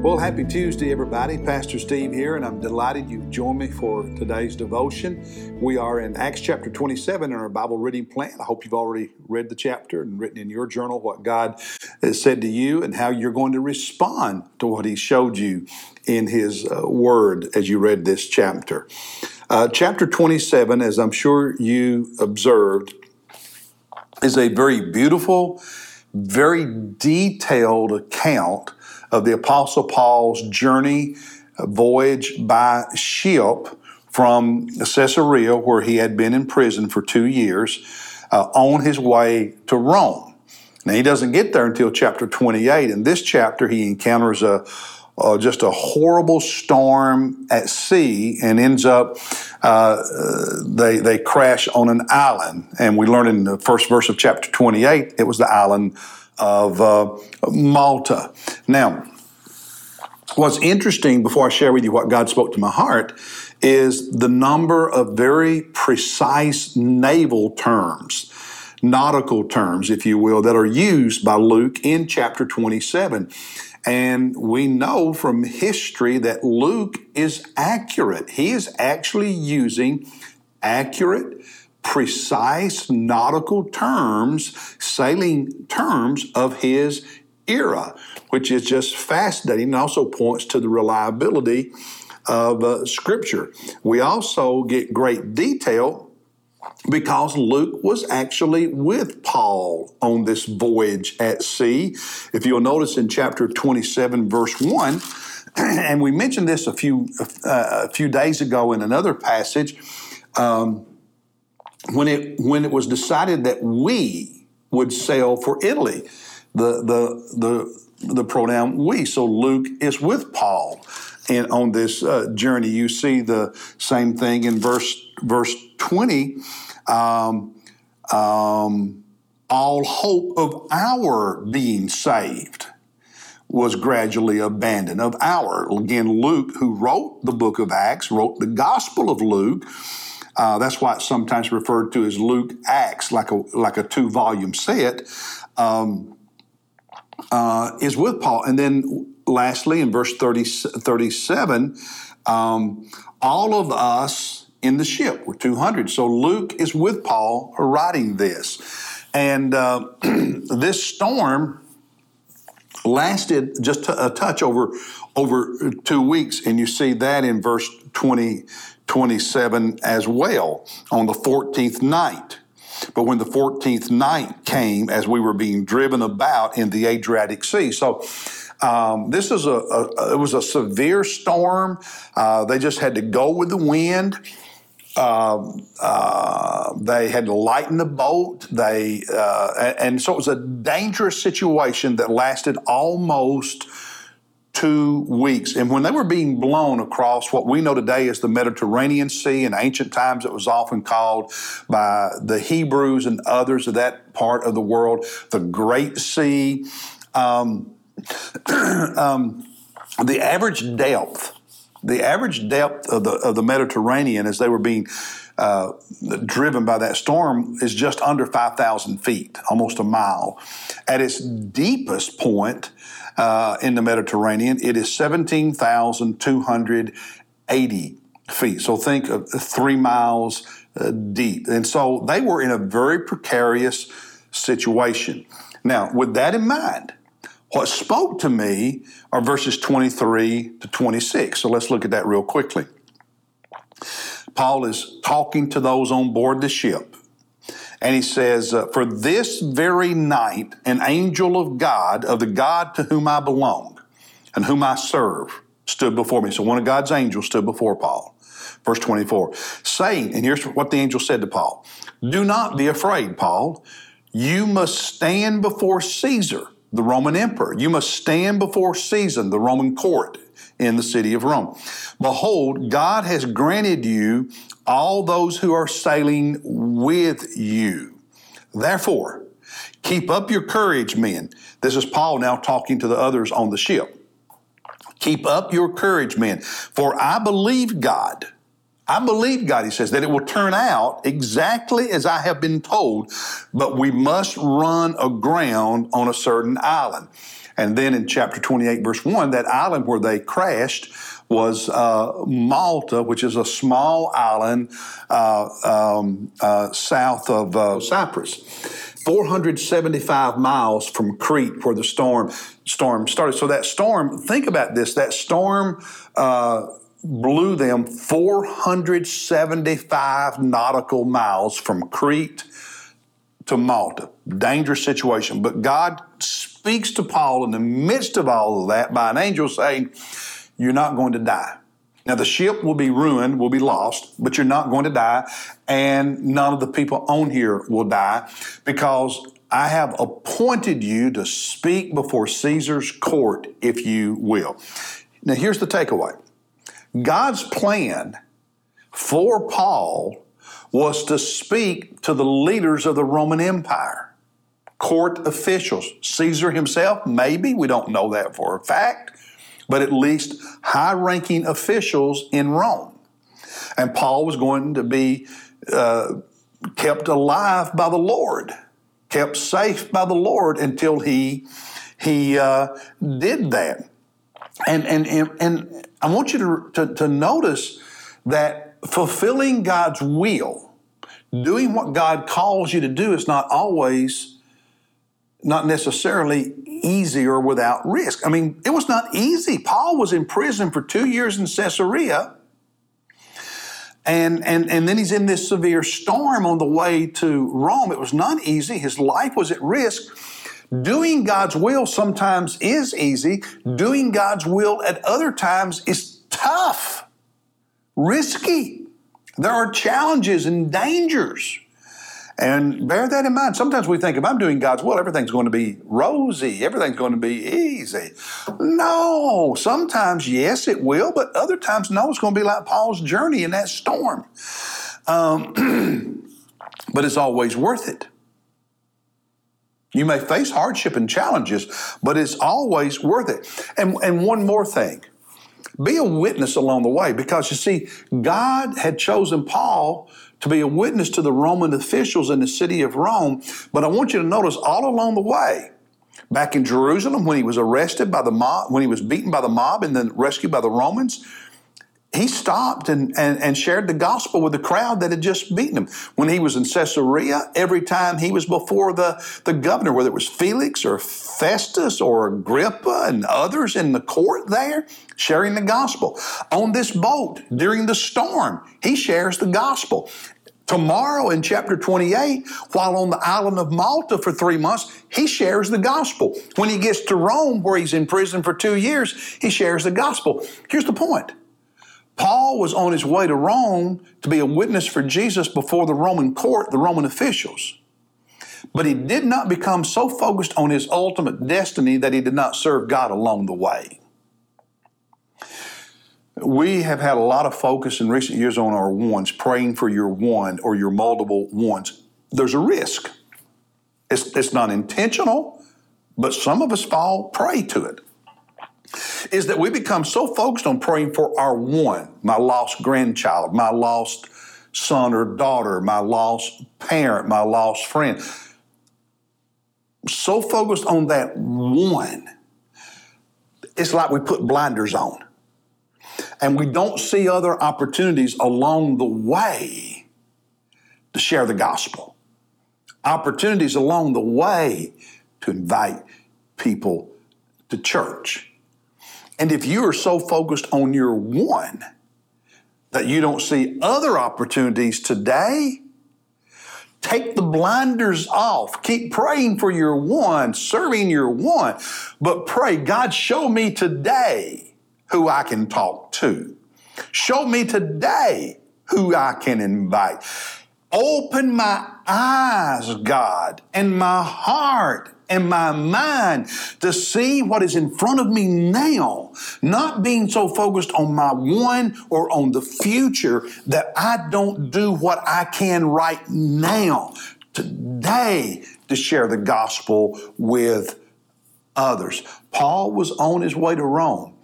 Well, happy Tuesday, everybody. Pastor Steve here, and I'm delighted you've joined me for today's devotion. We are in Acts chapter 27 in our Bible reading plan. I hope you've already read the chapter and written in your journal what God has said to you and how you're going to respond to what He showed you in His uh, Word as you read this chapter. Uh, chapter 27, as I'm sure you observed, is a very beautiful, very detailed account of the Apostle Paul's journey, uh, voyage by ship from Caesarea, where he had been in prison for two years, uh, on his way to Rome. Now, he doesn't get there until chapter 28. In this chapter, he encounters a uh, just a horrible storm at sea and ends up uh, they they crash on an island and we learn in the first verse of chapter 28 it was the island of uh, Malta. Now, what's interesting before I share with you what God spoke to my heart is the number of very precise naval terms, nautical terms, if you will, that are used by Luke in chapter 27. And we know from history that Luke is accurate. He is actually using accurate, precise nautical terms, sailing terms of his era, which is just fascinating and also points to the reliability of uh, Scripture. We also get great detail because Luke was actually with Paul on this voyage at sea. If you'll notice in chapter 27, verse 1, and we mentioned this a few uh, a few days ago in another passage. Um, when it when it was decided that we would sail for Italy, the the the the pronoun we. So Luke is with Paul and on this uh, journey. You see the same thing in verse verse twenty. Um, um, all hope of our being saved was gradually abandoned. Of our again, Luke, who wrote the book of Acts, wrote the Gospel of Luke uh, that's why it's sometimes referred to as Luke Acts, like a like a two volume set. Um, uh, is with Paul, and then lastly, in verse 30, 37, um, all of us in the ship were 200. So Luke is with Paul writing this. And uh, this storm lasted just a touch over over two weeks, and you see that in verse 20, 27 as well on the 14th night. But when the 14th night came, as we were being driven about in the Adriatic Sea, so um, this is a, a, it was a severe storm. Uh, they just had to go with the wind. Uh, uh, they had to lighten the boat. They uh, and so it was a dangerous situation that lasted almost two weeks. And when they were being blown across what we know today as the Mediterranean Sea, in ancient times it was often called by the Hebrews and others of that part of the world the Great Sea. Um, um, the average depth, the average depth of the of the Mediterranean as they were being uh, driven by that storm is just under 5,000 feet, almost a mile. At its deepest point, uh, in the Mediterranean. It is 17,280 feet. So think of three miles uh, deep. And so they were in a very precarious situation. Now, with that in mind, what spoke to me are verses 23 to 26. So let's look at that real quickly. Paul is talking to those on board the ship. And he says, uh, For this very night, an angel of God, of the God to whom I belong and whom I serve, stood before me. So one of God's angels stood before Paul. Verse 24, saying, and here's what the angel said to Paul Do not be afraid, Paul. You must stand before Caesar, the Roman emperor. You must stand before Caesar, the Roman court in the city of Rome. Behold, God has granted you all those who are sailing with you. Therefore, keep up your courage, men. This is Paul now talking to the others on the ship. Keep up your courage, men, for I believe God. I believe God, he says, that it will turn out exactly as I have been told, but we must run aground on a certain island. And then in chapter 28, verse 1, that island where they crashed was uh, Malta, which is a small island uh, um, uh, south of uh, Cyprus. 475 miles from Crete, where the storm storm started. So that storm, think about this. That storm uh, blew them 475 nautical miles from Crete to Malta. Dangerous situation. But God speaks to Paul in the midst of all of that by an angel saying, You're not going to die. Now, the ship will be ruined, will be lost, but you're not going to die, and none of the people on here will die because I have appointed you to speak before Caesar's court, if you will. Now, here's the takeaway God's plan for Paul was to speak to the leaders of the Roman Empire, court officials, Caesar himself, maybe, we don't know that for a fact, but at least high ranking officials in Rome. And Paul was going to be uh, kept alive by the Lord, kept safe by the Lord until he, he uh, did that. And, and, and, I want you to, to, to notice that fulfilling God's will, doing what God calls you to do, is not always, not necessarily easy or without risk. I mean, it was not easy. Paul was in prison for two years in Caesarea. And, and, and then he's in this severe storm on the way to Rome. It was not easy. His life was at risk. Doing God's will sometimes is easy. Doing God's will at other times is tough, risky. There are challenges and dangers. And bear that in mind. Sometimes we think if I'm doing God's will, everything's going to be rosy, everything's going to be easy. No, sometimes, yes, it will, but other times, no, it's going to be like Paul's journey in that storm. Um, but it's always worth it. You may face hardship and challenges, but it's always worth it. And, and one more thing be a witness along the way because you see, God had chosen Paul to be a witness to the Roman officials in the city of Rome. But I want you to notice all along the way, back in Jerusalem, when he was arrested by the mob, when he was beaten by the mob and then rescued by the Romans, he stopped and, and, and, shared the gospel with the crowd that had just beaten him. When he was in Caesarea, every time he was before the, the governor, whether it was Felix or Festus or Agrippa and others in the court there, sharing the gospel. On this boat during the storm, he shares the gospel. Tomorrow in chapter 28, while on the island of Malta for three months, he shares the gospel. When he gets to Rome, where he's in prison for two years, he shares the gospel. Here's the point Paul was on his way to Rome to be a witness for Jesus before the Roman court, the Roman officials. But he did not become so focused on his ultimate destiny that he did not serve God along the way. We have had a lot of focus in recent years on our ones, praying for your one or your multiple ones. There's a risk. It's, it's not intentional, but some of us fall prey to it is that we become so focused on praying for our one, my lost grandchild, my lost son or daughter, my lost parent, my lost friend. So focused on that one, it's like we put blinders on. And we don't see other opportunities along the way to share the gospel. Opportunities along the way to invite people to church. And if you are so focused on your one that you don't see other opportunities today, take the blinders off. Keep praying for your one, serving your one, but pray, God, show me today who I can talk to. Show me today who I can invite. Open my eyes, God, and my heart and my mind to see what is in front of me now, not being so focused on my one or on the future that I don't do what I can right now today to share the gospel with others. Paul was on his way to Rome,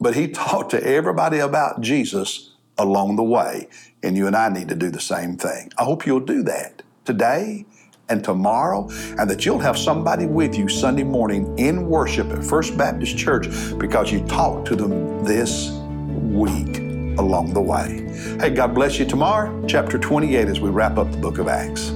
but he talked to everybody about Jesus along the way. And you and I need to do the same thing. I hope you'll do that today and tomorrow, and that you'll have somebody with you Sunday morning in worship at First Baptist Church because you talked to them this week along the way. Hey, God bless you tomorrow, chapter 28, as we wrap up the book of Acts.